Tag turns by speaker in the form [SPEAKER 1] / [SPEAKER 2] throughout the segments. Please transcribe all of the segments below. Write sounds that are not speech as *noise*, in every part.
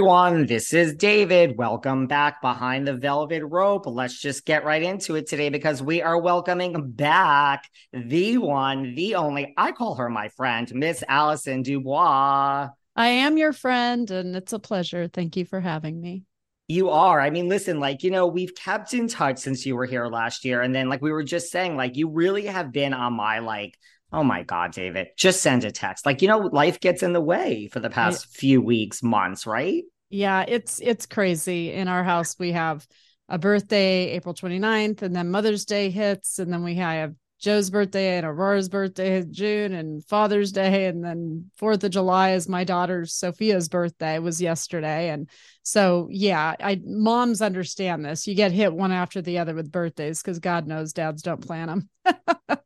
[SPEAKER 1] Everyone, this is David. Welcome back behind the velvet rope. Let's just get right into it today because we are welcoming back the one, the only, I call her my friend, Miss Allison DuBois.
[SPEAKER 2] I am your friend and it's a pleasure. Thank you for having me.
[SPEAKER 1] You are. I mean, listen, like, you know, we've kept in touch since you were here last year. And then, like, we were just saying, like, you really have been on my, like, Oh my God, David, just send a text. Like, you know, life gets in the way for the past few weeks, months, right?
[SPEAKER 2] Yeah, it's it's crazy. In our house, we have a birthday April 29th, and then Mother's Day hits, and then we have Joe's birthday and Aurora's birthday in June and Father's Day. And then Fourth of July is my daughter Sophia's birthday was yesterday. And so yeah, I moms understand this. You get hit one after the other with birthdays because God knows dads don't plan them.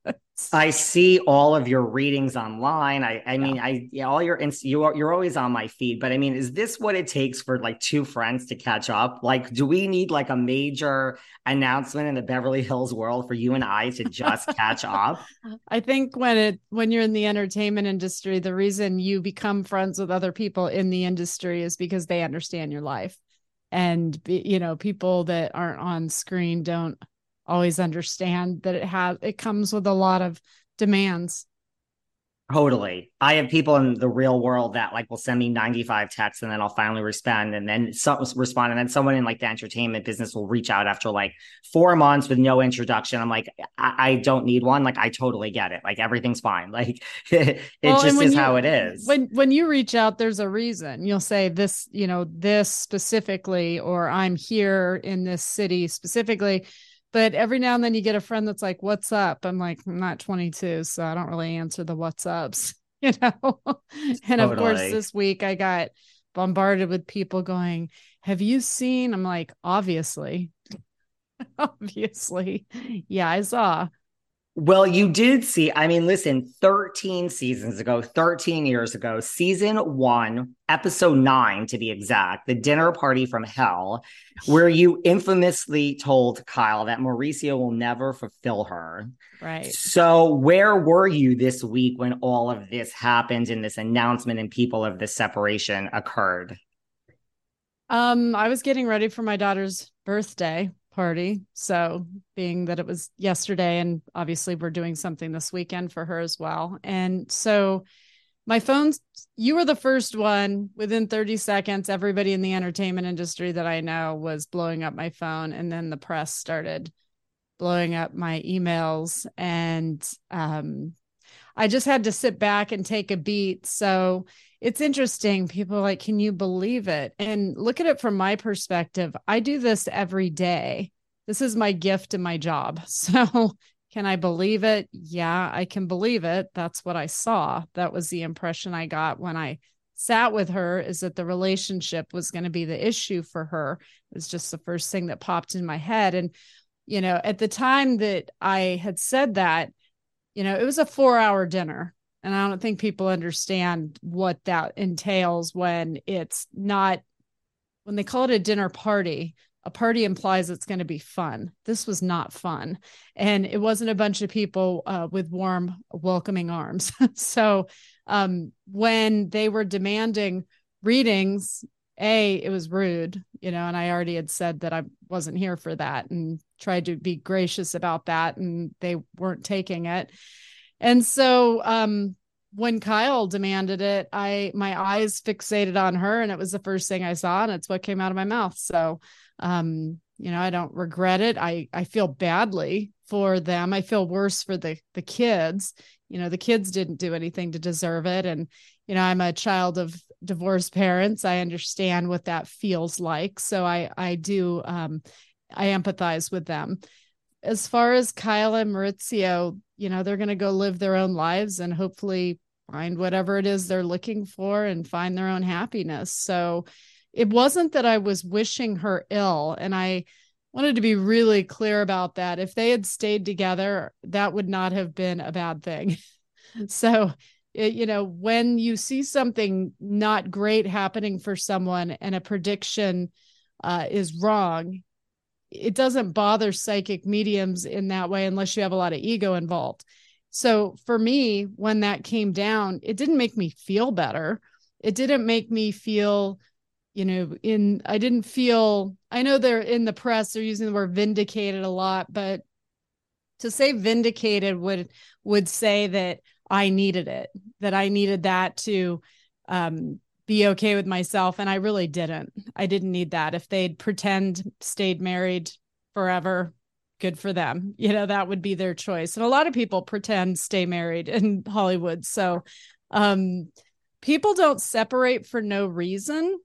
[SPEAKER 2] *laughs*
[SPEAKER 1] I see all of your readings online. I, I mean, I yeah, all your inst- you are you're always on my feed. But I mean, is this what it takes for like two friends to catch up? Like, do we need like a major announcement in the Beverly Hills world for you and I to just catch up? *laughs*
[SPEAKER 2] I think when it when you're in the entertainment industry, the reason you become friends with other people in the industry is because they understand your life, and you know, people that aren't on screen don't always understand that it has it comes with a lot of demands
[SPEAKER 1] Totally. I have people in the real world that like will send me 95 texts and then I'll finally respond and then some respond. And then someone in like the entertainment business will reach out after like four months with no introduction. I'm like, I, I don't need one. Like, I totally get it. Like everything's fine. *laughs* Like it well, just is you, how it is.
[SPEAKER 2] When when you reach out, there's a reason. You'll say this, you know, this specifically, or I'm here in this city specifically but every now and then you get a friend that's like what's up? I'm like i'm not 22 so i don't really answer the what's ups *laughs* you know? And totally. of course this week i got bombarded with people going have you seen i'm like obviously. *laughs* Obviously. Yeah i saw
[SPEAKER 1] well, you did see, I mean, listen, 13 seasons ago, 13 years ago, season one, episode nine to be exact, the dinner party from hell, where you infamously told Kyle that Mauricio will never fulfill her.
[SPEAKER 2] Right.
[SPEAKER 1] So, where were you this week when all of this happened and this announcement and people of this separation occurred?
[SPEAKER 2] Um, I was getting ready for my daughter's birthday party. So, being that it was yesterday, and obviously we're doing something this weekend for her as well. And so, my phone's, you were the first one within 30 seconds. Everybody in the entertainment industry that I know was blowing up my phone. And then the press started blowing up my emails and um, I just had to sit back and take a beat. So it's interesting. People like, can you believe it? And look at it from my perspective. I do this every day. This is my gift and my job. *laughs* So can I believe it? Yeah, I can believe it. That's what I saw. That was the impression I got when I sat with her is that the relationship was going to be the issue for her. It was just the first thing that popped in my head. And, you know, at the time that I had said that, you know, it was a four hour dinner. And I don't think people understand what that entails when it's not, when they call it a dinner party, a party implies it's going to be fun. This was not fun. And it wasn't a bunch of people uh, with warm, welcoming arms. *laughs* so um, when they were demanding readings, A, it was rude, you know, and I already had said that I wasn't here for that and tried to be gracious about that. And they weren't taking it. And so um, when Kyle demanded it, I my eyes fixated on her and it was the first thing I saw and it's what came out of my mouth. So um you know i don't regret it. I i feel badly for them. I feel worse for the the kids. You know the kids didn't do anything to deserve it. And you know i'm a child of divorced parents. I understand what that feels like. So i i do um i empathize with them as far as kyle and mauricio you know they're going to go live their own lives and hopefully find whatever it is they're looking for and find their own happiness so it wasn't that I was wishing her ill. And I wanted to be really clear about that. If they had stayed together, that would not have been a bad thing. *laughs* so, it, you know, when you see something not great happening for someone and a prediction uh, is wrong, it doesn't bother psychic mediums in that way unless you have a lot of ego involved. So for me, when that came down, it didn't make me feel better. It didn't make me feel you know in i didn't feel i know they're in the press they're using the word vindicated a lot but to say vindicated would would say that i needed it that i needed that to um be okay with myself and i really didn't. I didn't need that. If they'd pretend stayed married forever good for them. *laughs* You know that would be their choice. And a lot of people pretend stay married in hollywood. So um people don't separate for no reason.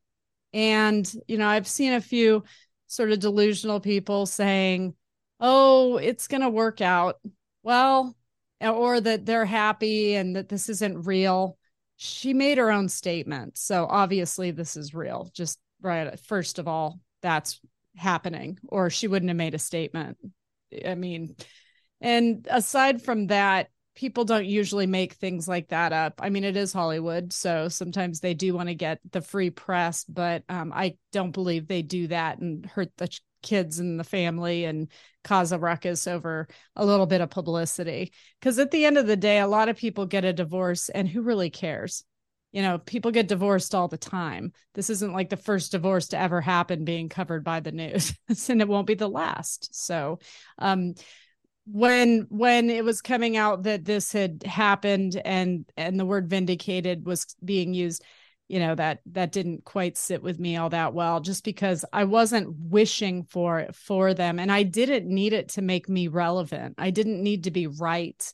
[SPEAKER 2] And, you know, I've seen a few sort of delusional people saying, oh, it's going to work out. Well, or that they're happy and that this isn't real. She made her own statement. So obviously, this is real. Just right. First of all, that's happening, or she wouldn't have made a statement. I mean, and aside from that, people don't usually make things like that up. I mean, it is Hollywood, so sometimes they do want to get the free press, but um, I don't believe they do that and hurt the kids and the family and cause a ruckus over a little bit of publicity. Because at the end of the day, a lot of people get a divorce, and who really cares? You know, people get divorced all the time. This isn't like the first divorce to ever happen being covered by the news, *laughs* and it won't be the last. So, um, when when it was coming out that this had happened and and the word vindicated was being used you know that that didn't quite sit with me all that well just because i wasn't wishing for it for them and i didn't need it to make me relevant i didn't need to be right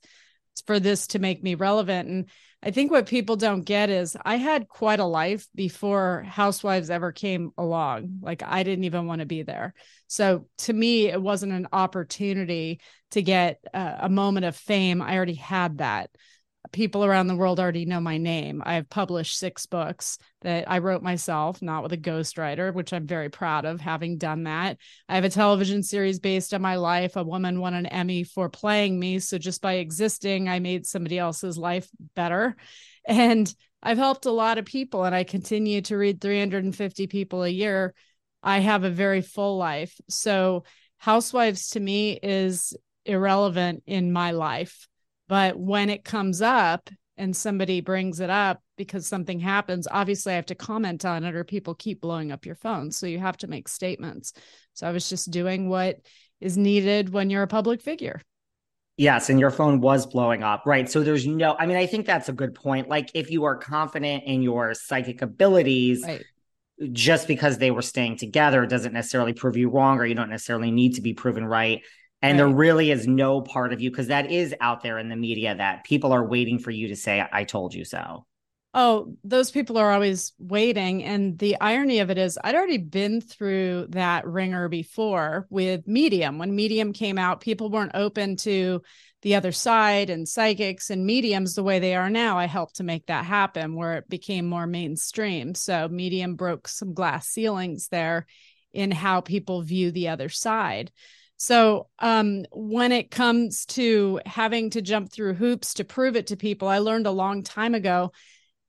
[SPEAKER 2] for this to make me relevant and I think what people don't get is I had quite a life before Housewives ever came along. Like I didn't even want to be there. So to me, it wasn't an opportunity to get a, a moment of fame. I already had that people around the world already know my name. I've published six books that I wrote myself, not with a ghostwriter, which I'm very proud of having done that. I have a television series based on my life. A woman won an Emmy for playing me. So just by existing, I made somebody else's life better. And I've helped a lot of people, and I continue to read 350 people a year. I have a very full life. So, Housewives to me is irrelevant in my life but when it comes up and somebody brings it up because something happens, obviously I have to comment on it or people keep blowing up your phone. So you have to make statements. So I was just doing what is needed when you're a public figure.
[SPEAKER 1] Yes, and your phone was blowing up, right? So there's no, I mean, I think that's a good point. Like, if you are confident in your psychic abilities, right. just because they were staying together doesn't necessarily prove you wrong, or you don't necessarily need to be proven right. And right. there really is no part of you because that is out there in the media that people are waiting for you to say, I told you so.
[SPEAKER 2] Oh, those people are always waiting. And the irony of it is, I'd already been through that wringer before with Medium. When Medium came out, people weren't open to the other side and psychics and mediums the way they are now. I helped to make that happen where it became more mainstream. So, Medium broke some glass ceilings there in how people view the other side. So, um, when it comes to having to jump through hoops to prove it to people, I learned a long time ago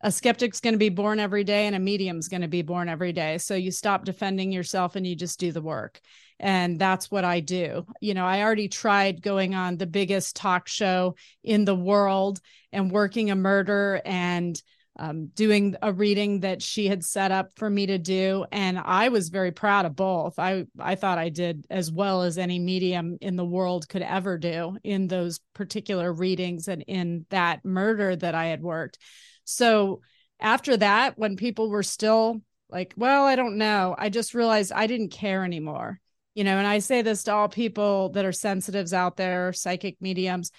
[SPEAKER 2] a skeptic's going to be born every day and a medium's going to be born every day. So you stop defending yourself and you just do the work. And that's what I do. You know, I already tried going on the biggest talk show in the world and working a murder and um, doing a reading that she had set up for me to do. And I was very proud of both. I, I thought I did as well as any medium in the world could ever do in those particular readings and in that murder that I had worked. So after that, when people were still like, well, I don't know, I just realized I didn't care anymore. You know, and I say this to all people that are sensitives out there, psychic mediums.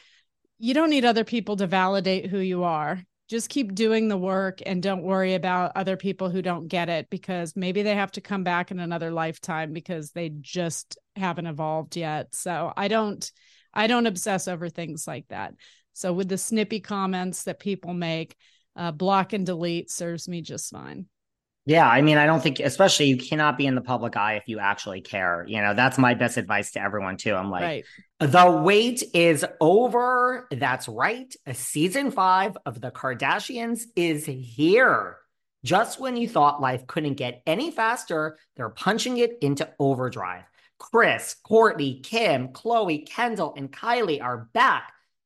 [SPEAKER 2] You don't need other people to validate who you are. Just keep doing the work and don't worry about other people who don't get it because maybe they have to come back in another lifetime because they just haven't evolved yet. So I don't I don't obsess over things like that. So with the snippy comments that people make, uh, block and delete serves me just fine.
[SPEAKER 1] Yeah, I mean, I don't think, especially you cannot be in the public eye if you actually care. You know, that's my best advice to everyone, too. I'm like, right. the wait is over. That's right. A season five of The Kardashians is here. Just when you thought life couldn't get any faster, they're punching it into overdrive. Kris, Kourtney, Kim, Khloé, Kendall, and Kylie are back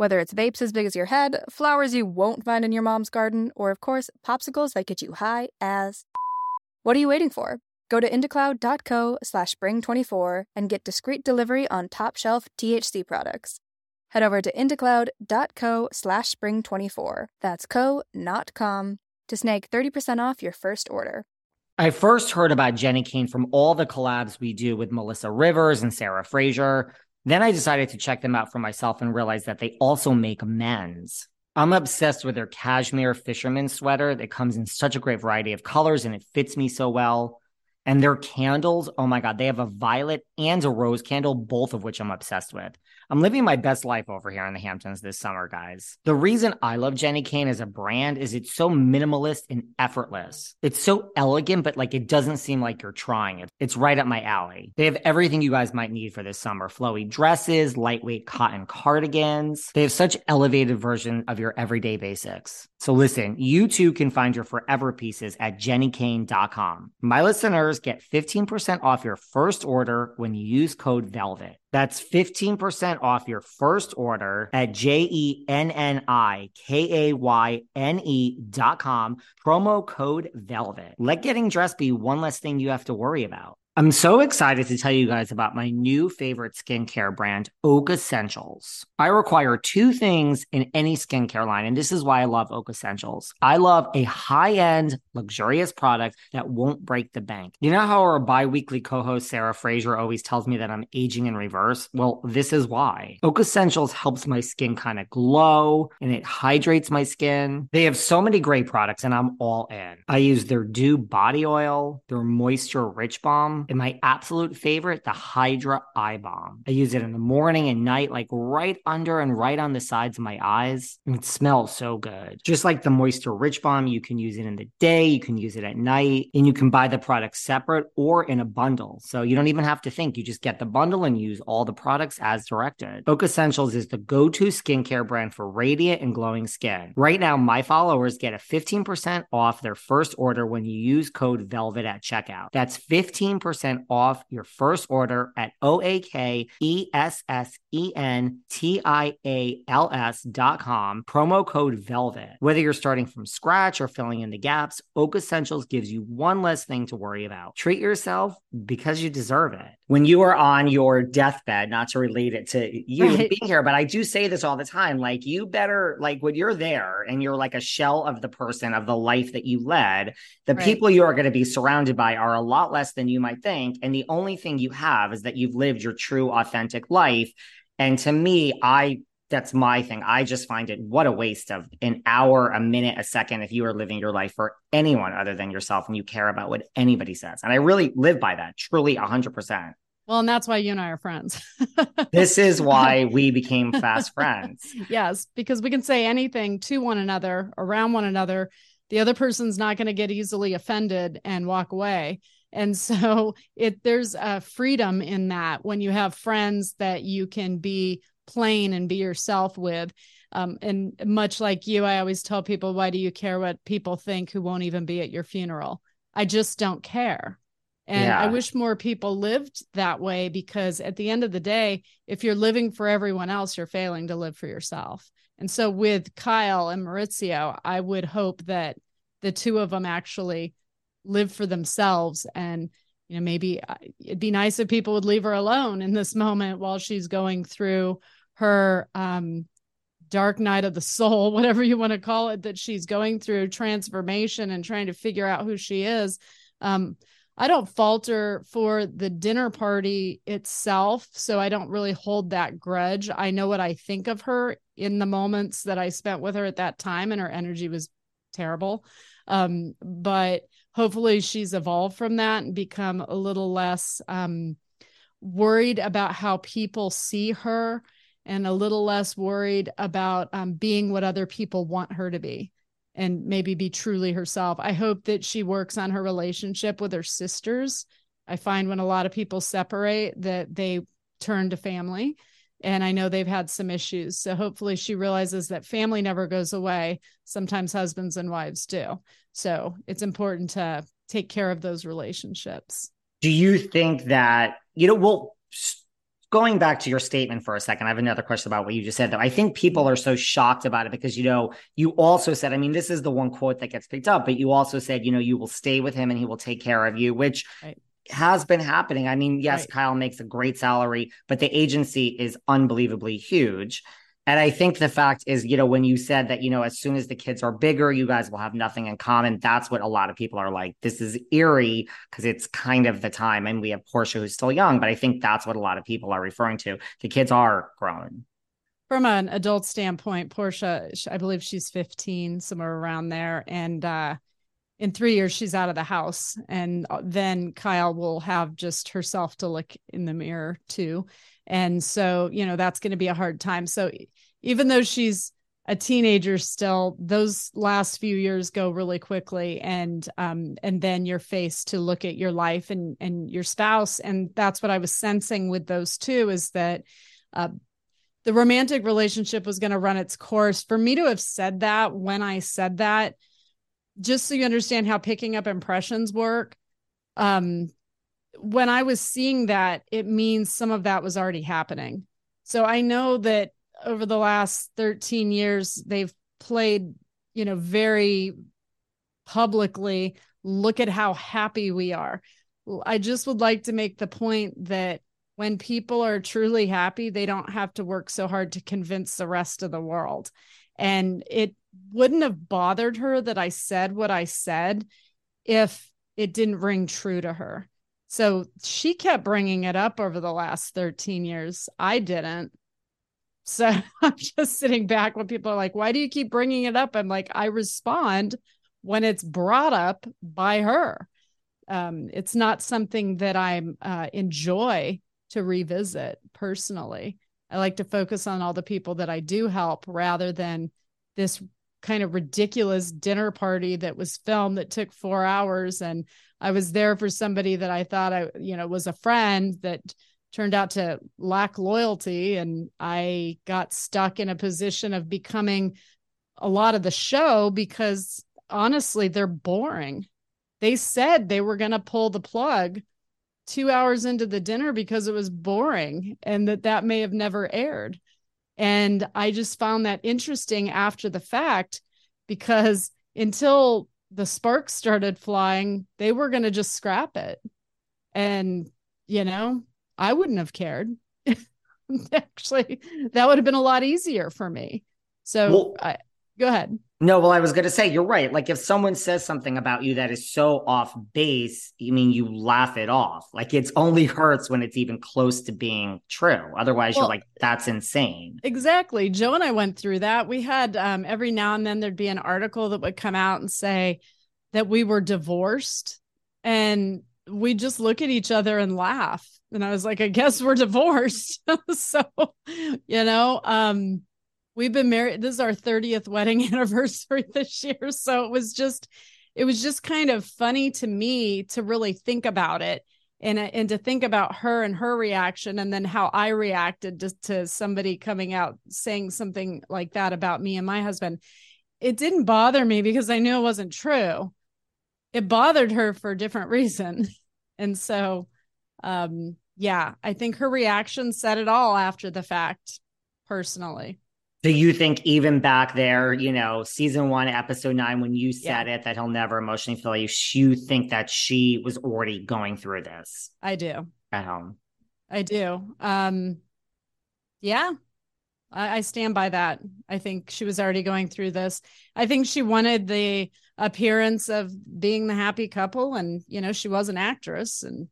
[SPEAKER 3] Whether it's vapes as big as your head, flowers you won't find in your mom's garden, or of course, popsicles that get you high as. What are you waiting for? Go to indacloud.co slash spring24 and get discreet delivery on top shelf THC products. Head over to indacloud.co slash spring24. That's co, not com, to snag 30% off your first order.
[SPEAKER 1] I first heard about Jenni Kayne from all the collabs we do with Melissa Rivers and Sarah Fraser. Then I decided to check them out for myself and realized that they also make men's. I'm obsessed with their cashmere fisherman sweater that comes in such a great variety of colors and it fits me so well. And their candles, oh my God, they have a violet and a rose candle, both of which I'm obsessed with. I'm living my best life over here in the Hamptons this summer, guys. The reason I love Jenni Kayne as a brand is it's so minimalist and effortless. It's so elegant, but like it doesn't seem like you're trying it. It's right up my alley. They have everything you guys might need for this summer flowy dresses, lightweight cotton cardigans. They have such elevated version of your everyday basics. So listen, you too can find your forever pieces at jennikayne.com. My listeners get 15% off your first order when you use code VELVET. That's 15% off your first order at J E N N I K A Y N E dot com. Promo code VELVET. Let getting dressed be one less thing you have to worry about. I'm so excited to tell you guys about my new favorite skincare brand, Oak Essentials. I require two things in any skincare line, and this is why I love Oak Essentials. I love a high end, luxurious product that won't break the bank. You know how our bi weekly co host, Sarah Fraser, always tells me that I'm aging in reverse? Well, this is why. Oak Essentials helps my skin kind of glow and it hydrates my skin. They have so many great products, and I'm all in. I use their Dew body oil, their moisture rich balm And my absolute favorite, the Hydra Eye Balm. I use it in the morning and night, like right under and right on the sides of my eyes. And it smells so good. Just like the Moisture Rich Balm, you can use it in the day, you can use it at night, and you can buy the product separate or in a bundle. So you don't even have to think. You just get the bundle and use all the products as directed. Oak Essentials is the go to skincare brand for radiant and glowing skin. Right now, my followers get a 15% off their first order when you use code VELVET at checkout. That's 15% off your first order at O A K E S S E N T I A L S dot com, promo code VELVET. Whether you're starting from scratch or filling in the gaps, Oak Essentials gives you one less thing to worry about. Treat yourself because you deserve it. When you are on your deathbed, not to relate it to you
[SPEAKER 2] Right.
[SPEAKER 1] being here, but I do say this all the time like, you better, like, when you're there and you're like a shell of the person, of the life that you led, the
[SPEAKER 2] Right.
[SPEAKER 1] people you are going to be surrounded by are a lot less than you might think. And the only thing you have is that you've lived your true, authentic life. And to me, I that's my thing. I just find it what a waste of an hour, a minute, a second if you are living your life for anyone other than yourself and you care about what anybody says. And I really live by that, truly 100%.
[SPEAKER 2] Well, and that's why you and I are friends. *laughs*
[SPEAKER 1] This is why we became fast *laughs* friends.
[SPEAKER 2] yes, because we can say anything to one another, around one another. The other person's not going to get easily offended and walk away. And so *laughs* it there's a freedom in that when you have friends that you can be plain and be yourself with. Um, and much like you, I always tell people, why do you care what people think who won't even be at your funeral? I just don't care. And I wish more people lived that way because at the end of the day, if you're living for everyone else, you're failing to live for yourself. And so with Kyle and Mauricio, I would hope that the two of them actually live for themselves and you know maybe uh, it'd be nice if people would leave her alone in this moment while she's going through her um dark night of the soul *laughs* whatever you want to call it that she's going through transformation and trying to figure out who she is um I don't falter for the dinner party itself, so I don't really hold that grudge. I know what I think of her in the moments that I spent with her at that time, and her energy was terrible. Um, but hopefully, she's evolved from that and become a little less um, worried about how people see her and a little less worried about um, being what other people want her to be and maybe be truly herself. I hope that she works on her relationship with her sisters. I find when a lot of people separate that they turn to family. And I know they've had some issues. So hopefully she realizes that family never goes away. Sometimes husbands and wives do. So it's important to take care of those relationships.
[SPEAKER 1] Do you think that, you know, well, going back to your statement for a second, I have another question about what you just said, though. I think people are so shocked about it because, you know, you also said, I mean, this is the one quote that gets picked up, but you also said, you know, you will stay with him and he will take care of you, which
[SPEAKER 2] Right.
[SPEAKER 1] Has been happening. I mean, yes,
[SPEAKER 2] Right.
[SPEAKER 1] Kyle makes a great salary, but the agency is unbelievably huge. And I think the fact is, you know, when you said that, you know, as soon as the kids are bigger, you guys will have nothing in common. That's what a lot of people are like. This is eerie because it's kind of the time. And we have Portia who's still young, but I think that's what a lot of people are referring to. The kids are grown.
[SPEAKER 2] From an adult standpoint, Portia, I believe she's 15, somewhere around there. And uh, in three years, she's out of the house. And uh, then Kyle will have just herself to look in the mirror, too. And so, you know, that's going to be a hard time. So even though she's a teenager still, those last few years go really quickly. And um, and then you're faced to look at your life and and your spouse. And that's what I was sensing with those two is that uh, the romantic relationship was going to run its course. For me to have said that when I said that, just so you understand how picking up impressions work, um, when I was seeing that, it means some of that was already happening. So I know that over the last 13 years, they've played, you know, very publicly, look at how happy we are. I just would like to make the point that when people are truly happy, they don't have to work so hard to convince the rest of the world. And it wouldn't have bothered her that I said what I said if it didn't ring true to her. So she kept bringing it up over the last 13 years. I didn't. So *laughs* I'm just sitting back when people are like, why do you keep bringing it up? I'm like, I respond when it's brought up by her. um, it's not something that I uh, enjoy to revisit personally. I like to focus on all the people that I do help rather than this kind of ridiculous dinner party that was filmed that took four hours. And I was there for somebody that I thought I, you know, was a friend that turned out to lack loyalty. And I got stuck in a position of becoming a lot of the show because honestly, they're boring. They said they were going to pull the plug two hours into the dinner because it was boring and that that may have never aired. And I just found that interesting after the fact because until the sparks started flying, they were going to just scrap it. And, you know, I wouldn't have cared. *laughs* Actually, that would have been a lot easier for me. So well, I, go ahead.
[SPEAKER 1] No, well, I was going to say you're right. Like if someone says something about you that is so off base, you mean you laugh it off. Like it's only hurts when it's even close to being true. Otherwise, well, you're like, that's insane.
[SPEAKER 2] Exactly. Joe and I went through that. We had um, every now and then there'd be an article that would come out and say that we were divorced, and we just look at each other and laugh. And I was like, I guess we're divorced. *laughs* so, you know, um, we've been married this is our 30th wedding *laughs* anniversary this year. So it was just it was just kind of funny to me to really think about it and and to think about her and her reaction and then how I reacted to, to somebody coming out saying something like that about me and my husband. It didn't bother me because I knew it wasn't true. It bothered her for a different reason. *laughs* And so um yeah I think her reaction said it all after the fact personally
[SPEAKER 1] do you think even back there, you know, season one, episode nine, when you said yeah. it that he'll never emotionally feel you, you think that she was already going through this?
[SPEAKER 2] I do.
[SPEAKER 1] At home.
[SPEAKER 2] I do. Um yeah. I, I stand by that. I think she was already going through this. I think she wanted the appearance of being the happy couple and you know, she was an actress and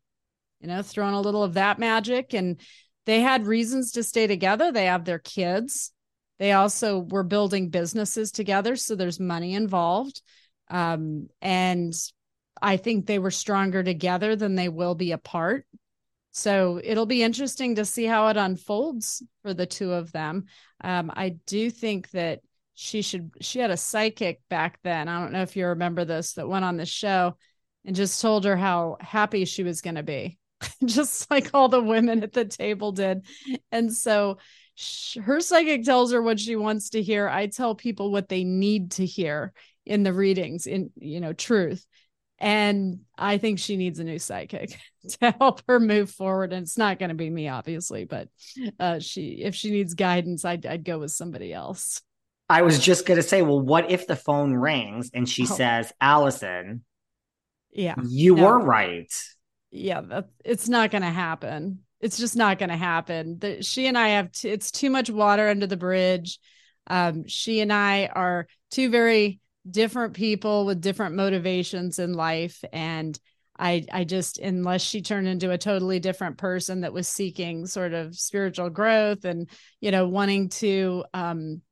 [SPEAKER 2] you know, throwing a little of that magic and they had reasons to stay together. They have their kids they also were building businesses together, so there's money involved. Um, and I think they were stronger together than they will be apart. So it'll be interesting to see how it unfolds for the two of them. Um, I do think that she should, she had a psychic back then. I don't know if you remember this that went on the show and just told her how happy she was going to be, *laughs* just like all the women at the table did. And so her psychic tells her what she wants to hear. I tell people what they need to hear in the readings, in you know, truth. And I think she needs a new psychic *laughs* to help her move forward. And it's not going to be me, obviously, but uh, she, if she needs guidance, I'd, I'd go with somebody else.
[SPEAKER 1] I was just going to say, well, what if the phone rings and she oh. says, Allison,
[SPEAKER 2] yeah,
[SPEAKER 1] you no. were right.
[SPEAKER 2] Yeah, that, it's not going to happen it's just not going to happen. The, she and I have t- it's too much water under the bridge. Um, she and I are two very different people with different motivations in life, and I I just unless she turned into a totally different person that was seeking sort of spiritual growth and you know wanting to um,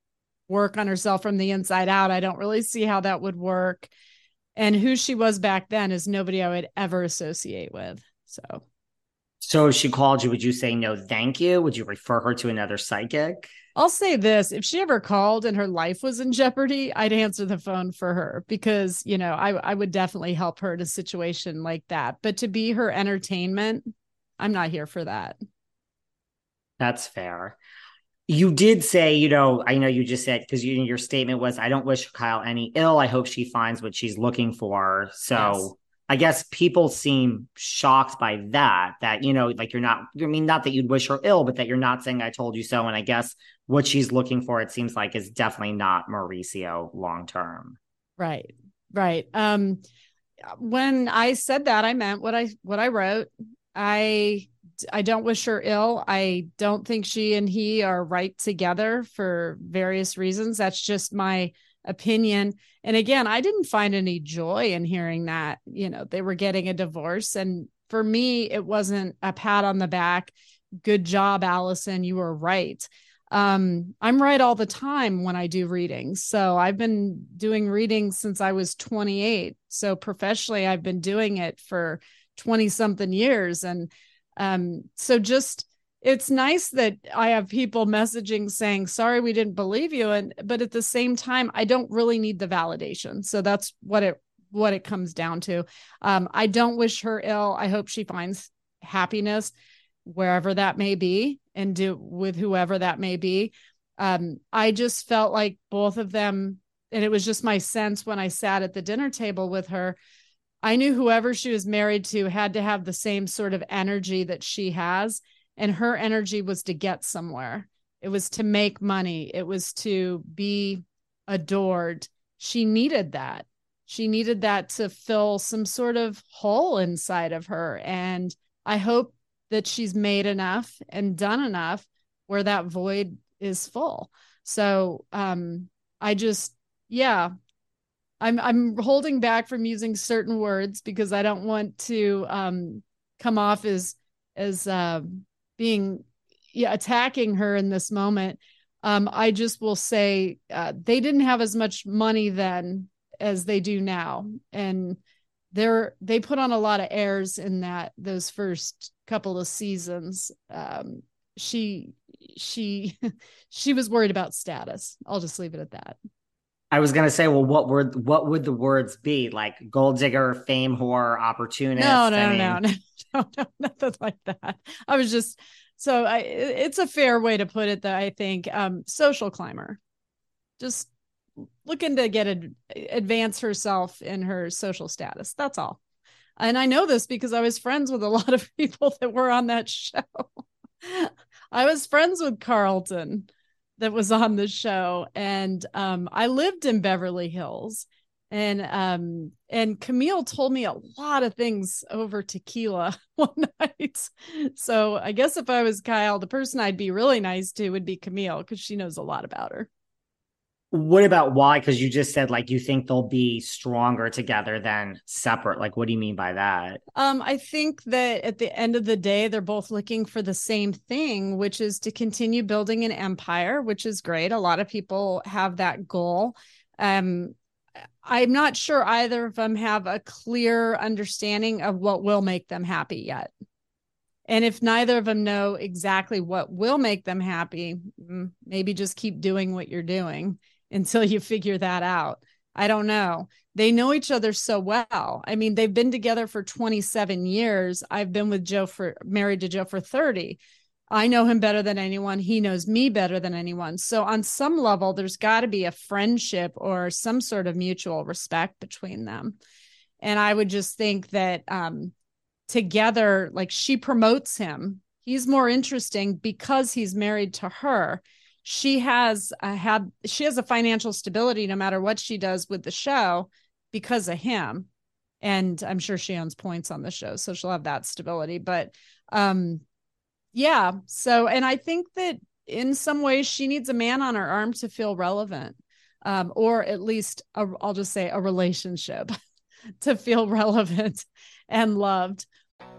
[SPEAKER 2] work on herself from the inside out, I don't really see how that would work. And who she was back then is nobody I would ever associate with. So
[SPEAKER 1] so if she called you, would you say no, thank you? Would you refer her to another psychic?
[SPEAKER 2] I'll say this if she ever called and her life was in jeopardy, I'd answer the phone for her because, you know, I, I would definitely help her in a situation like that. But to be her entertainment, I'm not here for that.
[SPEAKER 1] That's fair. You did say, you know, I know you just said because you, your statement was, I don't wish Kyle any ill. I hope she finds what she's looking for. So. I guess people seem shocked by that, that, you know, like you're not, I mean, not that you'd wish her ill, but that you're not saying I told you so. And I guess what she's looking for, it seems like, is definitely not Mauricio long term.
[SPEAKER 2] Right. Right. Um, when I said that, I meant what I, what I wrote. I, I don't wish her ill. I don't think she and he are right together for various reasons. That's just my opinion. And again, I didn't find any joy in hearing that, you know, they were getting a divorce. And for me, it wasn't a pat on the back. Good job, Allison. You were right. um, I'm right all the time when I do readings. So I've been doing readings since I was 28. So professionally, I've been doing it for 20 something years. And um, so just it's nice that I have people messaging saying, sorry, we didn't believe you. And but at the same time, I don't really need the validation. So that's what it what it comes down to. Um, I don't wish her ill. I hope she finds happiness wherever that may be and do with whoever that may be. Um, I just felt like both of them, and it was just my sense when I sat at the dinner table with her. I knew whoever she was married to had to have the same sort of energy that she has. And her energy was to get somewhere, it was to make money, it was to be adored. She needed that. She needed that to fill some sort of hole inside of her. And I hope that she's made enough and done enough where that void is full. So um I just yeah, I'm I'm holding back from using certain words because I don't want to um come off as as uh, being yeah attacking her in this moment. Um I just will say uh, they didn't have as much money then as they do now. And they're they put on a lot of airs in that those first couple of seasons. Um she she *laughs* she was worried about status. I'll just leave it at that
[SPEAKER 1] i was going to say well what word what would the words be like gold digger fame whore opportunist
[SPEAKER 2] no no I mean... no, no *laughs* no no nothing like that i was just so i it's a fair way to put it that i think um social climber just looking to get ad- advance herself in her social status. That's all. And I know this because I was friends with a *laughs* lot of people that were on that show. I was friends with Carlton that was on the show and um, I lived in Beverly Hills and um and Camille told me a lot of things over tequila *laughs* one night. So I guess if I was Kyle, the person I'd be really nice to would be Camille because she knows a lot about her.
[SPEAKER 1] What about why? Because you just said like you think they'll be stronger together than separate. Like, what do you mean by that?
[SPEAKER 2] Um, I think that at the end of the day, they're both looking for the same thing, which is to continue building an empire, which is great. A lot of people have that goal. Um, I'm not sure either of them have a clear understanding of what will make them happy yet. And if neither of them know exactly what will make them happy, mm, maybe just keep doing what you're doing until you figure that out. I don't know. They know each other so well. I mean, they've been together for 27 years. I've been with Joe for married to Joe for 30. I know him better than anyone. He knows me better than anyone. So, on some level, there's got to be a friendship or some sort of mutual respect between them. And I would just think that um, together, like she promotes him, he's more interesting because he's married to her she has uh, had she has a financial stability no matter what she does with the show because of him. And i'm sure she owns points on the show so she'll have that stability. But um yeah so and i think that in some ways she needs a man on her arm to feel relevant um or at least i will just say a relationship *laughs* to feel *laughs* relevant and loved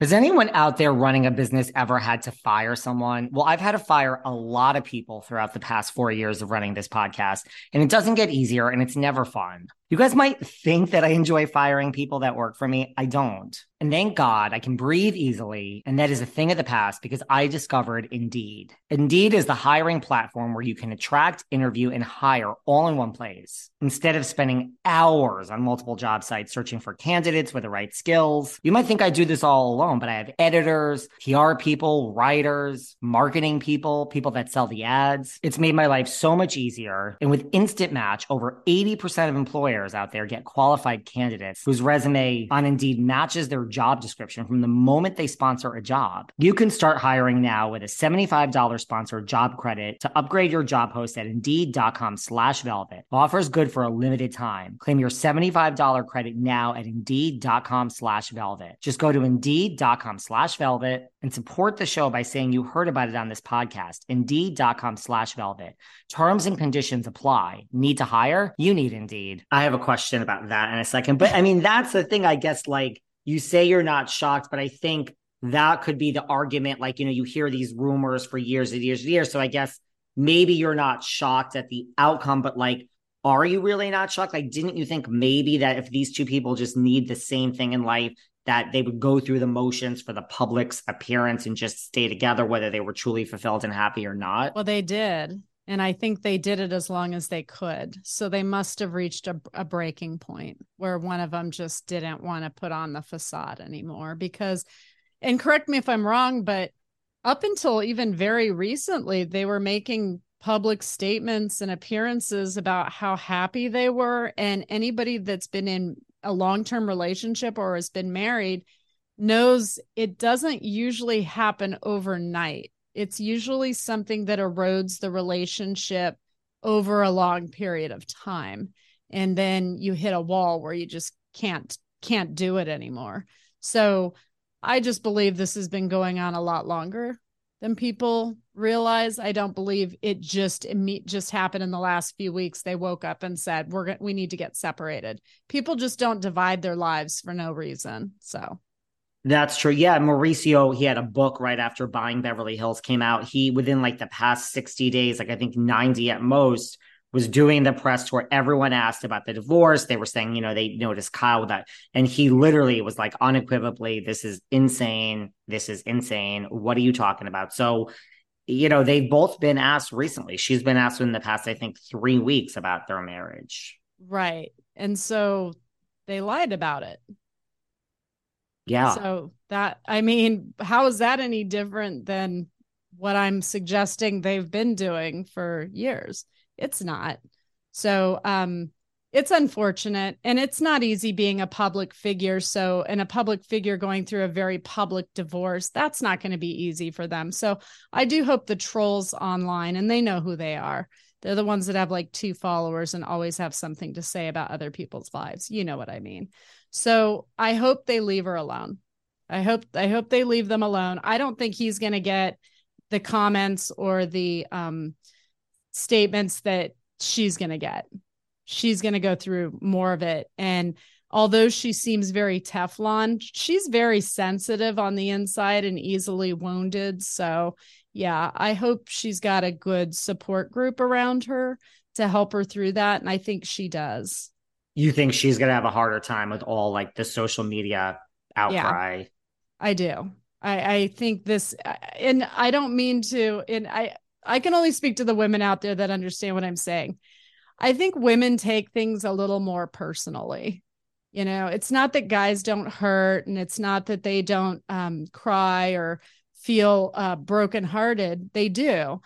[SPEAKER 1] Has anyone out there running a business ever had to fire someone? Well, I've had to fire a lot of people throughout the past four years of running this podcast, and it doesn't get easier and it's never fun. You guys might think that I enjoy firing people that work for me. I don't. And thank God I can breathe easily. And that is a thing of the past because I discovered Indeed. Indeed is the hiring platform where you can attract, interview, and hire all in one place. Instead of spending hours on multiple job sites searching for candidates with the right skills, you might think I do this all alone, but I have editors, PR people, writers, marketing people, people that sell the ads. It's made my life so much easier. And with Instant Match, over 80% of employers out there get qualified candidates whose resume on Indeed matches their job description from the moment they sponsor a job. You can start hiring now with a $75 sponsored job credit to upgrade your job post at Indeed.com slash Velvet. Offers good for a limited time. Claim your $75 credit now at Indeed.com slash Velvet. Just go to Indeed.com slash Velvet and support the show by saying you heard about it on this podcast. Indeed.com slash Velvet. Terms and conditions apply. Need to hire? You need Indeed. I have a question about that in a second. But I mean, that's the thing, I guess, like you say you're not shocked, but I think that could be the argument. Like, you know, you hear these rumors for years and years and years. So I guess maybe you're not shocked at the outcome, but like, are you really not shocked? Like, didn't you think maybe that if these two people just need the same thing in life, that they would go through the motions for the public's appearance and just stay together, whether they were truly fulfilled and happy or not?
[SPEAKER 2] Well, they did. And I think they did it as long as they could. So they must have reached a, a breaking point where one of them just didn't want to put on the facade anymore. Because, and correct me if I'm wrong, but up until even very recently, they were making public statements and appearances about how happy they were. And anybody that's been in a long term relationship or has been married knows it doesn't usually happen overnight it's usually something that erodes the relationship over a long period of time. And then you hit a wall where you just can't can't do it anymore. So i just believe this has been going on a lot longer than people realize. I don't believe it just just happened in the last few weeks. They woke up and said we're we need to get separated. People just don't divide their lives for no reason so
[SPEAKER 1] that's true. Yeah, Mauricio, he had a book right after Buying Beverly Hills came out. He within like the past 60 days, like I think 90 at most, was doing the press tour. Everyone asked about the divorce. They were saying, you know, they noticed Kyle that. And he literally was like unequivocally, this is insane. This is insane. What are you talking about? So, you know, they've both been asked recently. She's been asked in the past, I think, three weeks about their marriage.
[SPEAKER 2] Right. And so they lied about it.
[SPEAKER 1] Yeah.
[SPEAKER 2] So that, I mean, how is that any different than what I'm suggesting they've been doing for years? It's not. So, um, it's unfortunate and it's not easy being a public figure. So, and a public figure going through a very public divorce, that's not going to be easy for them. So, I do hope the trolls online and they know who they are. They're the ones that have like two followers and always have something to say about other people's lives. You know what I mean? So I hope they leave her alone. I hope I hope they leave them alone. I don't think he's going to get the comments or the um, statements that she's going to get. She's going to go through more of it and although she seems very Teflon, she's very sensitive on the inside and easily wounded. So, yeah, I hope she's got a good support group around her to help her through that. And I think she does
[SPEAKER 1] you think she's going to have a harder time with all like the social media outcry. Yeah,
[SPEAKER 2] I do. I, I think this, and I don't mean to, and I, I can only speak to the women out there that understand what I'm saying. I think women take things a little more personally. You know, it's not that guys don't hurt and it's not that they don't um, cry or feel uh, brokenhearted. They do.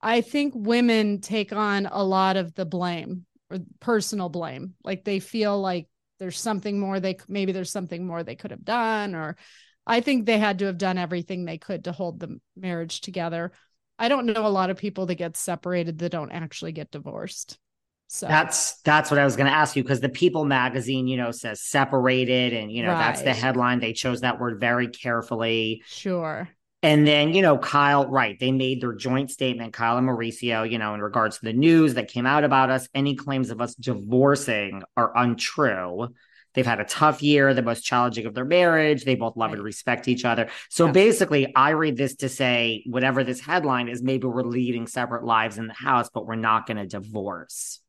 [SPEAKER 2] I think women take on a lot of the blame or personal blame like they feel like there's something more they maybe there's something more they could have done or i think they had to have done everything they could to hold the marriage together i don't know a lot of people that get separated that don't actually get divorced so
[SPEAKER 1] that's that's what I was going to ask you because the People magazine, you know, says separated, and you know right. that's the headline. They chose that word very carefully.
[SPEAKER 2] Sure.
[SPEAKER 1] And then, you know, Kyle, right, they made their joint statement, Kyle and Mauricio, you know, in regards to the news that came out about us. Any claims of us divorcing are untrue. They've had a tough year, the most challenging of their marriage. They both love right. and respect each other. So yeah. basically, I read this to say whatever this headline is, maybe we're leading separate lives in the house, but we're not going to divorce.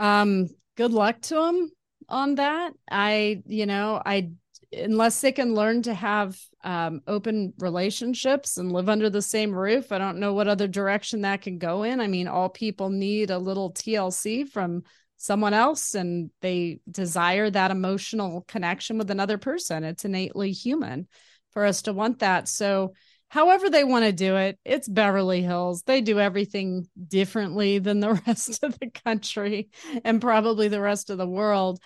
[SPEAKER 2] Um, good luck to them on that. I, you know, I unless they can learn to have um, open relationships and live under the same roof, I don't know what other direction that can go in. I mean, all people need a little TLC from someone else and they desire that emotional connection with another person. It's innately human for us to want that. So, however they want to do it. It's Beverly Hills. They do everything differently than the *laughs* rest of the country and probably the rest of the world.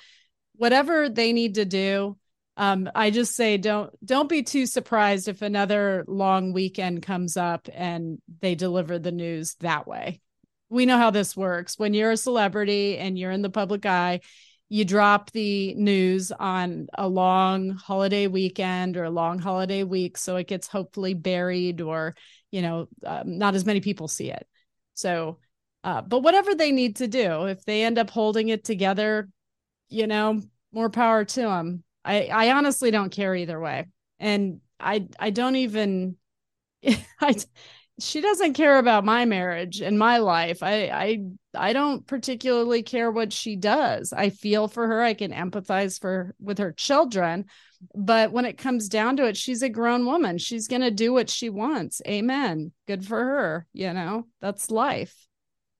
[SPEAKER 2] Whatever they need to do, um, I just say don't don't be too surprised if another long weekend comes up and they deliver the news that way. We know how this works. When you're a celebrity and you're in the public eye, you drop the news on a long holiday weekend or a long holiday week so it gets hopefully buried or you know um, not as many people see it so uh, but whatever they need to do if they end up holding it together you know more power to them i i honestly don't care either way and i i don't even *laughs* i she doesn't care about my marriage and my life. I I I don't particularly care what she does. I feel for her. I can empathize for with her children, but when it comes down to it, she's a grown woman. She's going to do what she wants. Amen. Good for her, you know. That's life.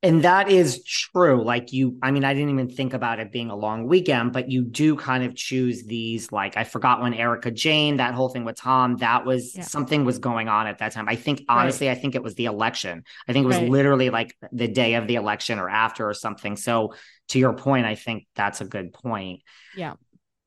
[SPEAKER 1] And that is true. Like you, I mean, I didn't even think about it being a long weekend, but you do kind of choose these. Like, I forgot when Erika Jayne, that whole thing with Tom, that was yeah. something was going on at that time. I think, honestly, right. I think it was the election. I think it was right. literally like the day of the election or after or something. So, to your point, I think that's a good point.
[SPEAKER 2] Yeah.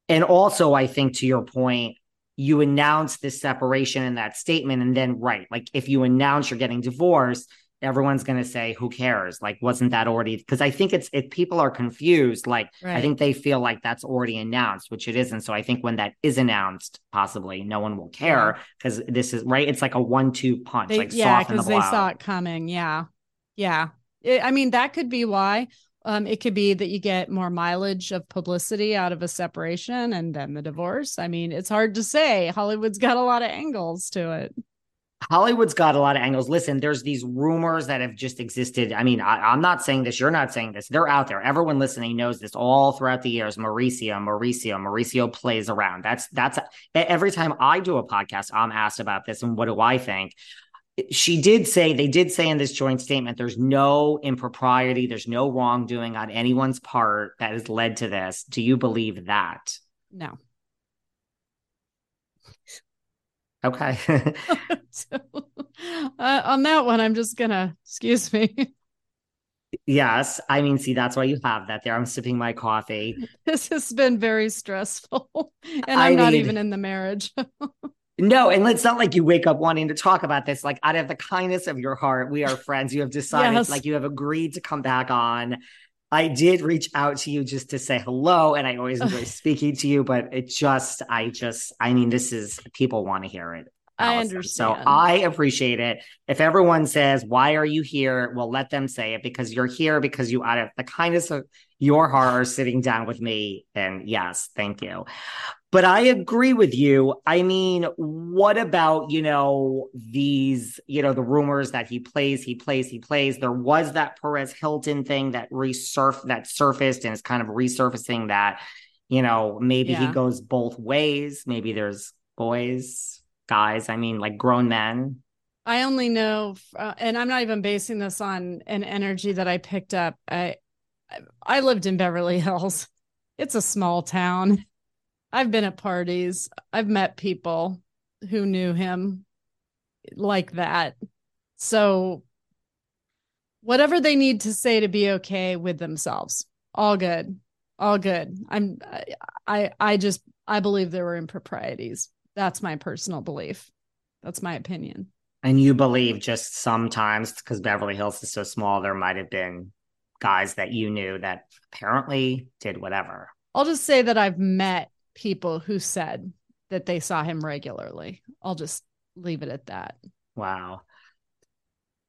[SPEAKER 1] And also, I think to your point, you announce this separation in that statement. And then, right, like if you announce you're getting divorced, everyone's going to say who cares like wasn't that already because i think it's if people are confused like right. i think they feel like that's already announced which it isn't so i think when that is announced possibly no one will care because yeah. this is right it's like a one-two punch
[SPEAKER 2] they,
[SPEAKER 1] like
[SPEAKER 2] yeah because the they saw it coming yeah yeah it, i mean that could be why um, it could be that you get more mileage of publicity out of a separation and then the divorce. I mean, it's hard to say. Hollywood's got a lot of angles to it.
[SPEAKER 1] Hollywood's got a lot of angles. Listen, there's these rumors that have just existed. I mean, I, am not saying this. You're not saying this. They're out there. Everyone listening knows this all throughout the years. Mauricio, Mauricio, Mauricio plays around. That's that's every time I do a podcast, I'm asked about this and what do I think. She did say they did say in this joint statement, there's no impropriety, there's no wrongdoing on anyone's part that has led to this. Do you believe that?
[SPEAKER 2] No.
[SPEAKER 1] Okay. *laughs* *laughs*
[SPEAKER 2] so, uh, on that one, I'm just gonna excuse me.
[SPEAKER 1] Yes, I mean, see, that's why you have that there. I'm sipping my coffee. *laughs*
[SPEAKER 2] This has been very stressful, and I'm I not mean, even in the marriage.
[SPEAKER 1] no, and it's not like you wake up wanting to talk about this. Like, out of the kindness of your heart, we are friends. You have decided, yes. like, you have agreed to come back on. I did reach out to you just to say hello, and I always *laughs* enjoy speaking to you. But it just, I just, I mean, this is people want to hear it.
[SPEAKER 2] I understand.
[SPEAKER 1] So I appreciate it. If everyone says, Why are you here? Well, let them say it because you're here because you, out of the kindness of your heart, are sitting down with me. And yes, thank you. But I agree with you. I mean, what about, you know, these, you know, the rumors that he plays, he plays, he plays. There was that Perez Hilton thing that resurf that surfaced and is kind of resurfacing that, you know, maybe yeah. he goes both ways. Maybe there's boys, guys, I mean, like grown men.
[SPEAKER 2] I only know, uh, and I'm not even basing this on an energy that I picked up. I I lived in Beverly Hills. *laughs* It's a small town. I've been at parties. I've met people who knew him like that. So whatever they need to say to be okay with themselves, all good. All good. I'm I I just I believe there were improprieties. That's my personal belief. That's my opinion.
[SPEAKER 1] And you believe just sometimes because Beverly Hills is so small, there might have been guys that you knew that apparently did whatever.
[SPEAKER 2] I'll just say that I've met people who said that they saw him regularly. I'll just leave it at that.
[SPEAKER 1] Wow.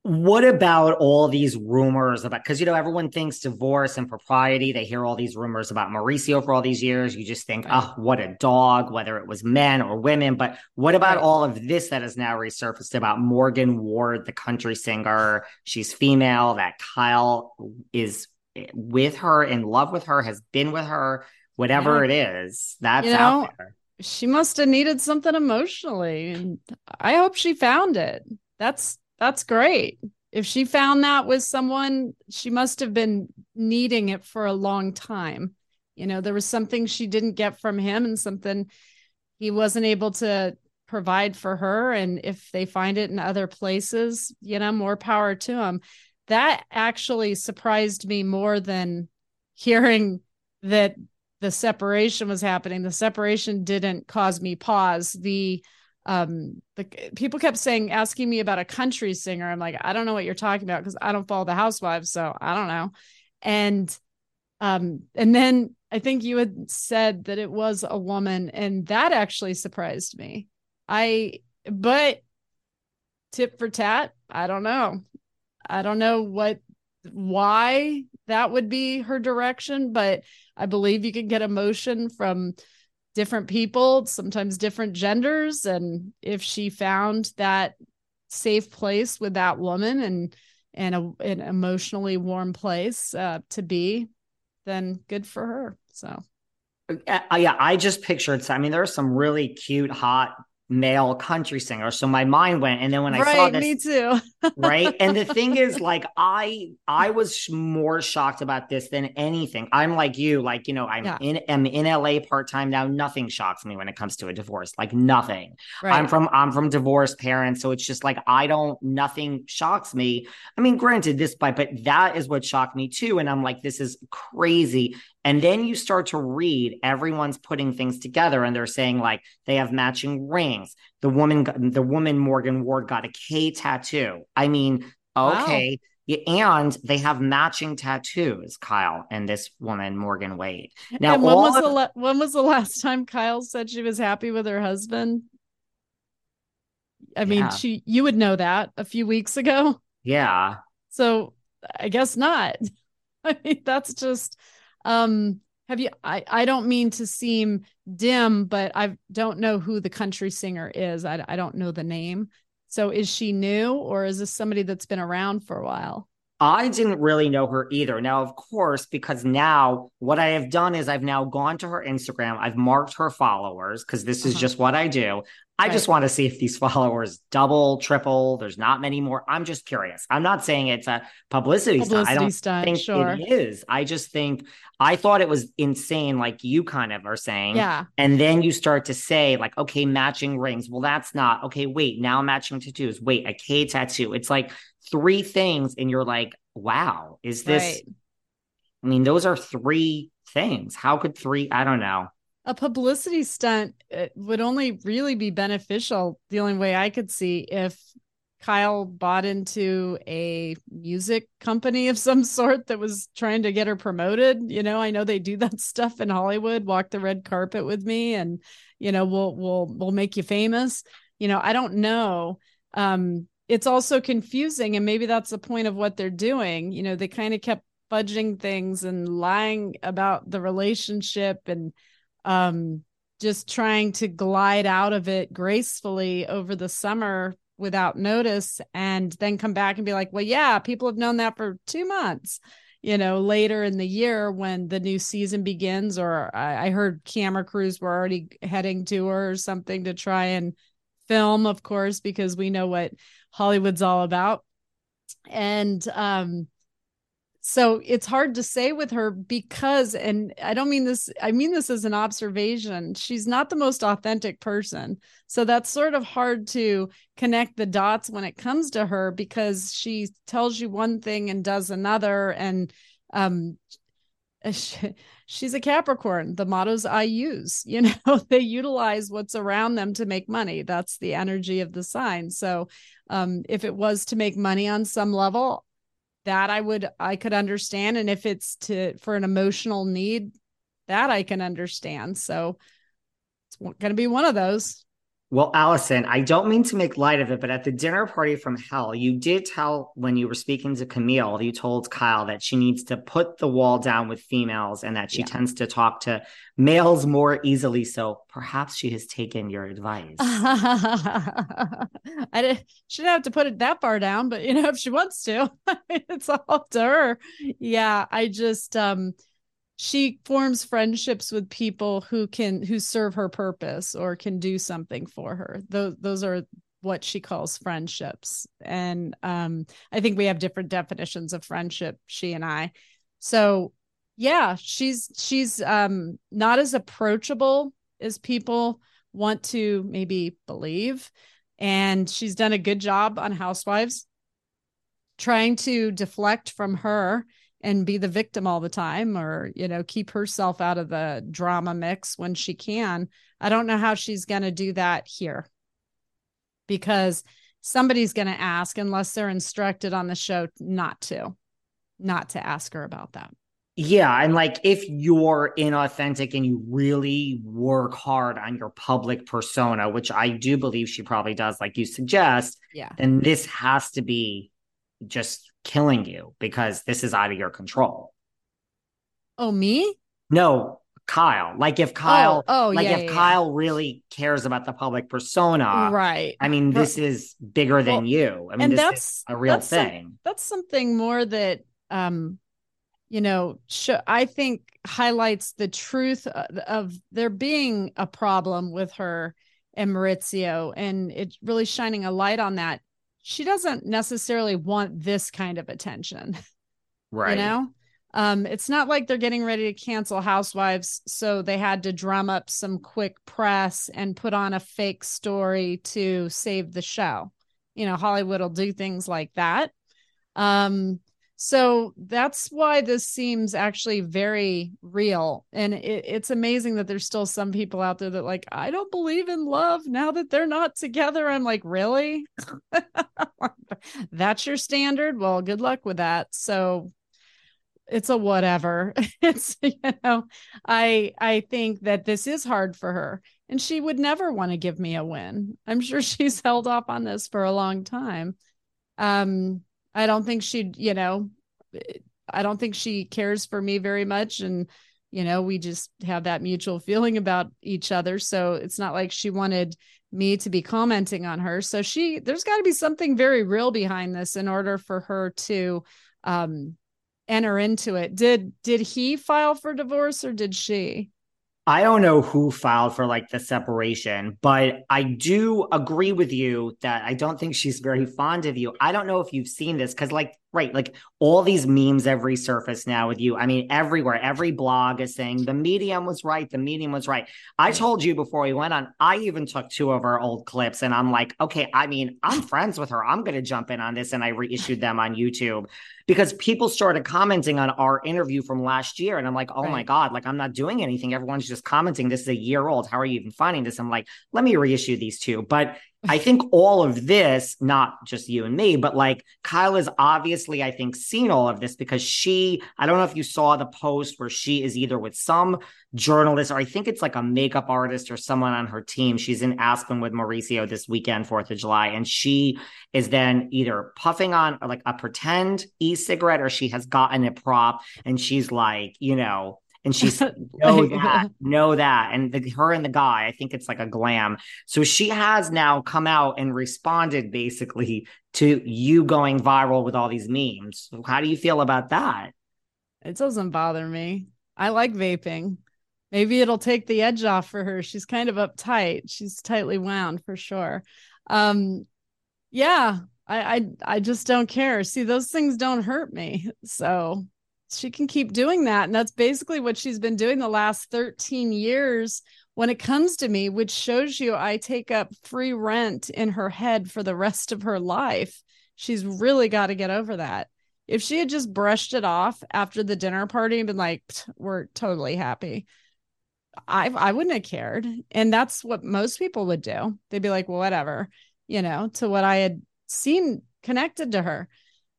[SPEAKER 1] What about all these rumors about because you know everyone thinks divorce and propriety, they hear all these rumors about Mauricio for all these years. You just think, right. oh, what a dog, whether it was men or women. But what about right. all of this that has now resurfaced about Morgan Wade, the country singer? She's female, that Kyle is with her, in love with her, has been with her whatever yeah. it is that's you know, out there.
[SPEAKER 2] she must have needed something emotionally and i hope she found it. That's that's great. If she found that with someone she must have been needing it for a long time. You know there was something she didn't get from him and something he wasn't able to provide for her. And if they find it in other places you know more power to them that actually surprised me more than hearing that the separation was happening. The separation didn't cause me pause. The um the people kept saying asking me about a country singer. I'm like i don't know what you're talking about because i don't follow the housewives so i don't know. And um and then i think you had said that it was a woman and that actually surprised me. I but tip for tat i don't know. I don't know what why that would be her direction but i believe you can get emotion from different people, sometimes different genders. And if she found that safe place with that woman and and a, an emotionally warm place uh, to be, then good for her. So,
[SPEAKER 1] uh, yeah, I just pictured. I mean, there are some really cute, hot male country singer. So my mind went, and then when I
[SPEAKER 2] right,
[SPEAKER 1] saw this,
[SPEAKER 2] me too. *laughs*
[SPEAKER 1] right. And the thing is, like, I I was more shocked about this than anything. I'm like you, like you know, I'm yeah. in I'm in LA part time now. Nothing shocks me when it comes to a divorce, like nothing. Right. I'm from I'm from divorced parents, so it's just like I don't. Nothing shocks me. I mean, granted, this but but that is what shocked me too. And I'm like, this is crazy. And then you start to read, everyone's putting things together and they're saying like they have matching rings. The woman, the woman Morgan Wade got a K tattoo. I mean, okay. Wow. And they have matching tattoos, Kyle and this woman, Morgan Wade.
[SPEAKER 2] Now, and when was of- the la- when was the last time Kyle said she was happy with her husband? I mean, yeah. she you would know that a few weeks ago.
[SPEAKER 1] Yeah.
[SPEAKER 2] So I guess not. *laughs* I mean, that's just um, have you? I I don't mean to seem dim, but I don't know who the country singer is. I I don't know the name. So is she new or is this somebody that's been around for a while?
[SPEAKER 1] I didn't really know her either. Now, of course, because now what I have done is I've now gone to her Instagram, I've marked her followers because this is uh-huh. just what I do. I right. just want to see if these *laughs* followers double, triple. There's not many more. I'm just curious. I'm not saying it's a publicity, publicity stunt. I don't stunt, think sure. it is. I just think I thought it was insane, like you kind of are saying.
[SPEAKER 2] Yeah.
[SPEAKER 1] And then you start to say, like, okay, matching rings. Well, that's not okay. Wait, now matching tattoos. Wait, a K tattoo. It's like three things, and you're like, wow, is this? Right. I mean, those are three things. How could three? I don't know
[SPEAKER 2] a publicity stunt would only really be beneficial. The only way i could see if kyle bought into a music company of some sort that was trying to get her promoted. You know i know they do that *laughs* stuff in hollywood walk the red carpet with me and you know we'll we'll we'll make you famous. You know i don't know. Um it's also confusing and maybe that's the point of what they're doing. You know they kind of kept fudging things and lying about the relationship and um, just trying to glide out of it gracefully over the summer without notice and then come back and be like, well, yeah, people have known that for two months, you know, later in the year when the new season begins. Or I, I heard camera crews were already heading to her or something to try and film, of course, because we know what Hollywood's all about. And um, so it's hard to say with her because and i don't mean this i mean this as an observation she's not the most authentic person. So that's sort of hard to connect the dots when it comes to her because she tells you one thing and does another and um *laughs* she's a capricorn. The mottos i use you *laughs* know they utilize what's around them to make money. That's the energy of the sign. So um, if it was to make money on some level that I would I could understand. And if it's to for an emotional need that I can understand. So it's going to be one of those
[SPEAKER 1] well, Allison, I don't mean to make light of it, but at the dinner party from hell, you did tell when you were speaking to Camille, you told Kyle that she needs to put the wall down with females and that she yeah. tends to talk to males more easily. So perhaps she has taken your advice. *laughs*
[SPEAKER 2] I didn't, she didn't have to put it that far down, but you know, if she wants to, *laughs* it's all up to her. Yeah, I just um she forms friendships with people who can who serve her purpose or can do something for her. Those those are what she calls friendships. And um i think we have different definitions of friendship she and i. So yeah she's she's um not as approachable as people want to maybe believe. And she's done a good job on Housewives, trying to deflect from her and be the victim all the time or, you know, keep herself out of the drama mix when she can. I don't know how she's going to do that here because somebody's going to ask unless they're instructed on the show not to not to ask her about that
[SPEAKER 1] yeah and like if you're inauthentic and you really work hard on your public persona which i do believe she probably does like you suggest
[SPEAKER 2] yeah
[SPEAKER 1] then this has to be just killing you because this is out of your control
[SPEAKER 2] oh me
[SPEAKER 1] no Kyle. Like if Kyle,
[SPEAKER 2] oh, oh
[SPEAKER 1] like
[SPEAKER 2] yeah,
[SPEAKER 1] if
[SPEAKER 2] yeah,
[SPEAKER 1] Kyle really cares about the public persona,
[SPEAKER 2] right?
[SPEAKER 1] I mean, this is bigger than
[SPEAKER 2] well,
[SPEAKER 1] you. I mean,
[SPEAKER 2] and
[SPEAKER 1] this
[SPEAKER 2] that's
[SPEAKER 1] is a real
[SPEAKER 2] that's
[SPEAKER 1] thing.
[SPEAKER 2] Some, that's something more that, um, you know, sh- I think highlights the truth of, of there being a problem with her and Mauricio, and it's really shining a light on that. She doesn't necessarily want this kind of attention, *laughs*
[SPEAKER 1] right?
[SPEAKER 2] You know, um, it's not like they're getting ready to cancel Housewives, so they had to drum up some quick press and put on a fake story to save the show. You know, Hollywood will do things like that. Um, so that's why this seems actually very real. And it, it's amazing that there's still some people out there that, like, I don't believe in love now that they're not together. I'm like, really? *laughs* that's your standard? Well, good luck with that. So it's a whatever *laughs* it's you know i i think that this is hard for her and she would never want to give me a win i'm sure *laughs* she's held off on this for a long time um i don't think she'd you know i don't think she cares for me very much and you know we just have that mutual feeling about each other so it's not like she wanted me to be commenting on her so she there's got to be something very real behind this in order for her to um enter into it. Did did he file for divorce or did she?
[SPEAKER 1] I don't know who filed for like the separation, but I do agree with you that I don't think she's very fond of you. I don't know if you've seen this because, like, right, like all these memes every surface now with you. I mean, everywhere, every blog is saying the medium was right, the medium was right. I mm. told you before we went on, I even took two of our old clips and I'm like, okay, I mean, I'm friends with her. I'm going to jump in on this. And I reissued them on YouTube because people started commenting on our interview from last year. And I'm like, oh right. my God, like I'm not doing anything. Everyone's just commenting. This is a year old. How are you even finding this? I'm like, let me reissue these two. But I think all of this, not just you and me, but like Kyle has obviously, I think, seen all of this because she, I don't know if you saw the post where she is either with some journalist or I think it's like a makeup artist or someone on her team. She's in Aspen with Mauricio this weekend, 4th of July. And she is then either puffing on like a pretend e cigarette or she has gotten a prop and she's like, you know, and *laughs* she's know that, know that. And the, her and the guy, I think it's like a glam. So she has now come out and responded basically to you going viral with all these memes. How do you feel about that?
[SPEAKER 2] It doesn't bother me. I like vaping. Maybe it'll take the edge off for her. She's kind of uptight. She's tightly wound for sure. Um, yeah, I, I I just don't care. See, those things don't hurt me. So she can keep doing that. And that's basically what she's been doing the last 13 years when it comes to me, which shows you I take up free rent in her head for the rest of her life. She's really got to get over that. If she had just brushed it off after the dinner party and been like, we're totally happy, I I wouldn't have cared. And that's what most people would do. They'd be like, well, whatever, you know, to what I had seen connected to her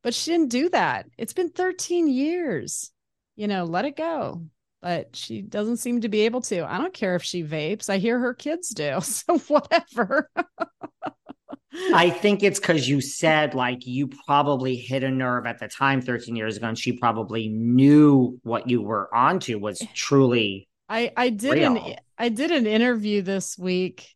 [SPEAKER 2] but she didn't do that. It's been 13 years. You know, let it go. But she doesn't seem to be able to. I don't care if she vapes. I hear her kids do. *laughs* So whatever.
[SPEAKER 1] I think it's because you said like you probably hit a nerve at the time 13 years ago, and she probably knew what you were onto was eh. truly.
[SPEAKER 2] I I did real. an I did an interview this week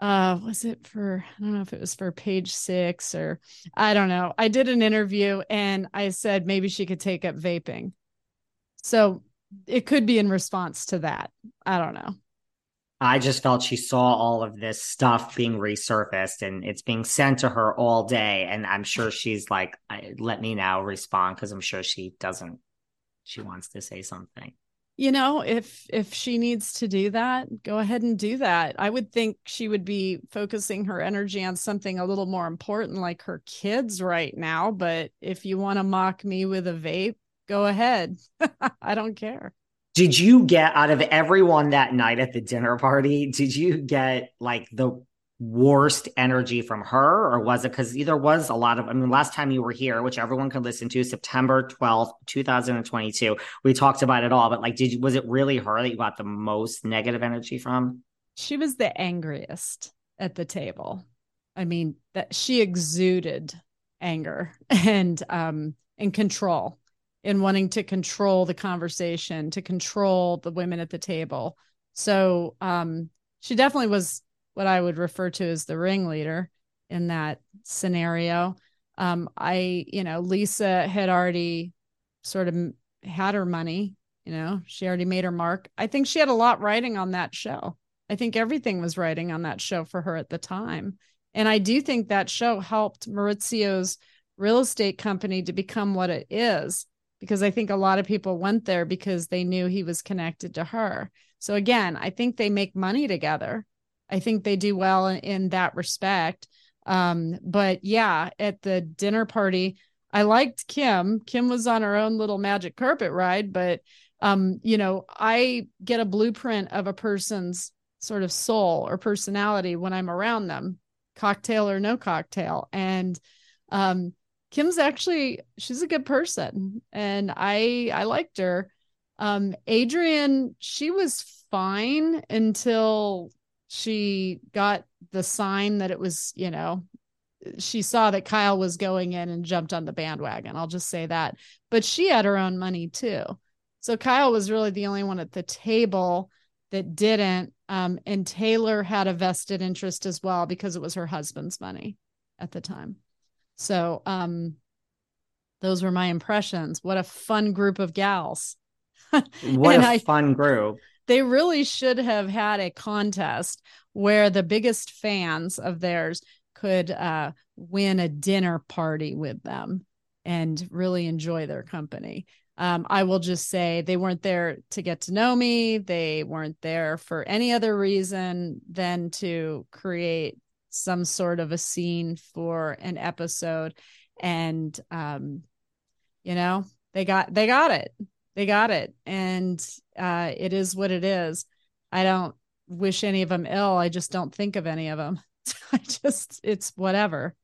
[SPEAKER 2] uh was it for i don't know if it was for page six or i don't know. I did an interview and i said maybe she could take up vaping. So it could be in response to that. I don't know.
[SPEAKER 1] I just felt she saw all of this stuff being resurfaced and it's being sent to her all day. And i'm sure she's like let me now respond because i'm sure she doesn't she wants to say something
[SPEAKER 2] you know if if she needs to do that go ahead and do that. I would think she would be focusing her energy on something a little more important like her kids right now but if you want to mock me with a vape go ahead. *laughs* I don't care.
[SPEAKER 1] Did you get out of everyone that night at the dinner party did you get like the worst energy from her or was it? Because there was a lot of i mean last time you were here which everyone could listen to september 12th 2022 we talked about it all but like did you was it really her that you got the most negative energy from?
[SPEAKER 2] She was the angriest at the table. I mean that she exuded anger and um and control in wanting to control the conversation to control the women at the table. So um she definitely was what I would refer to as the ringleader in that scenario. Um, I, you know, Lisa had already sort of had her money, you know, she already made her mark. I think she had a lot writing on that show. I think everything was writing on that show for her at the time. And I do think that show helped Mauricio's real estate company to become what it is, because I think a lot of people went there because they knew he was connected to her. So again, I think they make money together. I think they do well in, in that respect. Um, but yeah, at the dinner party, I liked Kim. Kim was on her own little magic carpet ride, but um, you know, I get a blueprint of a person's sort of soul or personality when I'm around them, cocktail or no cocktail. And um, Kim's actually she's a good person, and I I liked her. Um, Adrienne, she was fine until she got the sign that it was, you know, she saw that Kyle was going in and jumped on the bandwagon. I'll just say that. But she had her own money too. So Kyle was really the only one at the table that didn't. Um, and Taylor had a vested interest as well because it was her husband's money at the time. So um, those were my impressions. What a fun group of gals. *laughs*
[SPEAKER 1] what a I, fun group
[SPEAKER 2] they really should have had a contest where the biggest fans of theirs could uh, win a dinner party with them and really enjoy their company. Um, I will just say they weren't there to get to know me. They weren't there for any other reason than to create some sort of a scene for an episode. And, um, you know, they got, they got it they got it. And uh, it is what it is. I don't wish any of them ill. I just don't think of any of them *laughs* i just it's whatever.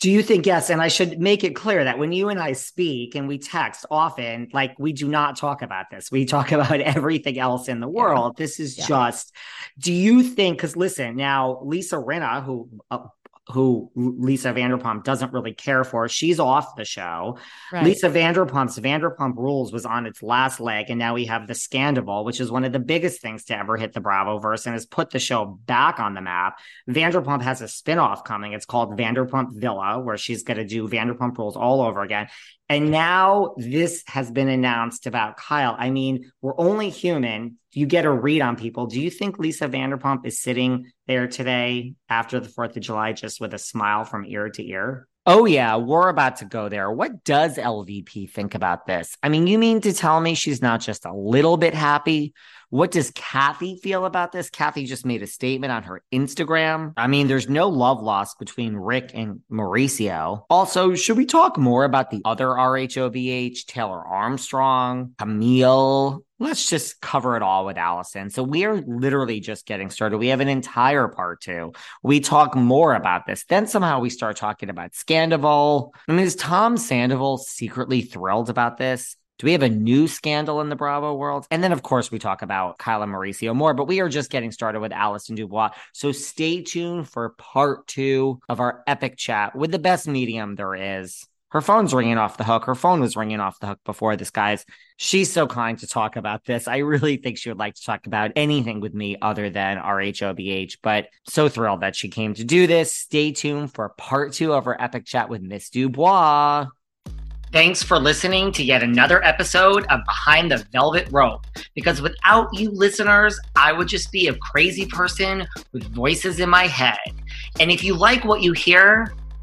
[SPEAKER 1] Do you think yes and i should make it clear that when you and i speak and we text often like we do not talk about this. We talk *laughs* about everything else in the world. Yeah. this is yeah. just do you think because listen now lisa rinna who uh, who Lisa Vanderpump doesn't really care for. She's off the show. Right. Lisa Vanderpump's Vanderpump Rules was on its last leg, and now we have the Scandoval, which is one of the biggest things to ever hit the Bravo verse and has put the show back on the map. Vanderpump has a spinoff coming. It's called Vanderpump Villa, where she's going to do Vanderpump Rules all over again. And now this has been announced about Kyle. I mean, we're only human. You get a read on people. Do you think Lisa Vanderpump is sitting there today after the 4th of July just with a smile from ear to ear? Oh, yeah, we're about to go there. What does LVP think about this? I mean, you mean to tell me she's not just a little bit happy? What does Kathy feel about this? Kathy just made a statement on her Instagram. I mean, there's no love lost between Rick and Mauricio. Also, should we talk more about the other RHOBH, Taylor Armstrong, Camille? Let's just cover it all with Allison. So we are literally just getting started. We have an entire part two. We talk more about this. Then somehow we start talking about Scandoval. I mean, is Tom Sandoval secretly thrilled about this? Do we have a new scandal in the Bravo world? And then, of course, we talk about Kyla Mauricio more, but we are just getting started with Allison DuBois. So stay tuned for part two of our epic chat with the best medium there is. Her phone's ringing off the hook. Her phone was ringing off the hook before this, guys. She's so kind to talk about this. I really think she would like to talk about anything with me other than RHOBH, but so thrilled that she came to do this. Stay tuned for part two of our epic chat with Miss DuBois. Thanks for listening to yet another episode of Behind the Velvet Rope. Because without you listeners, I would just be a crazy person with voices in my head. And if you like what you hear,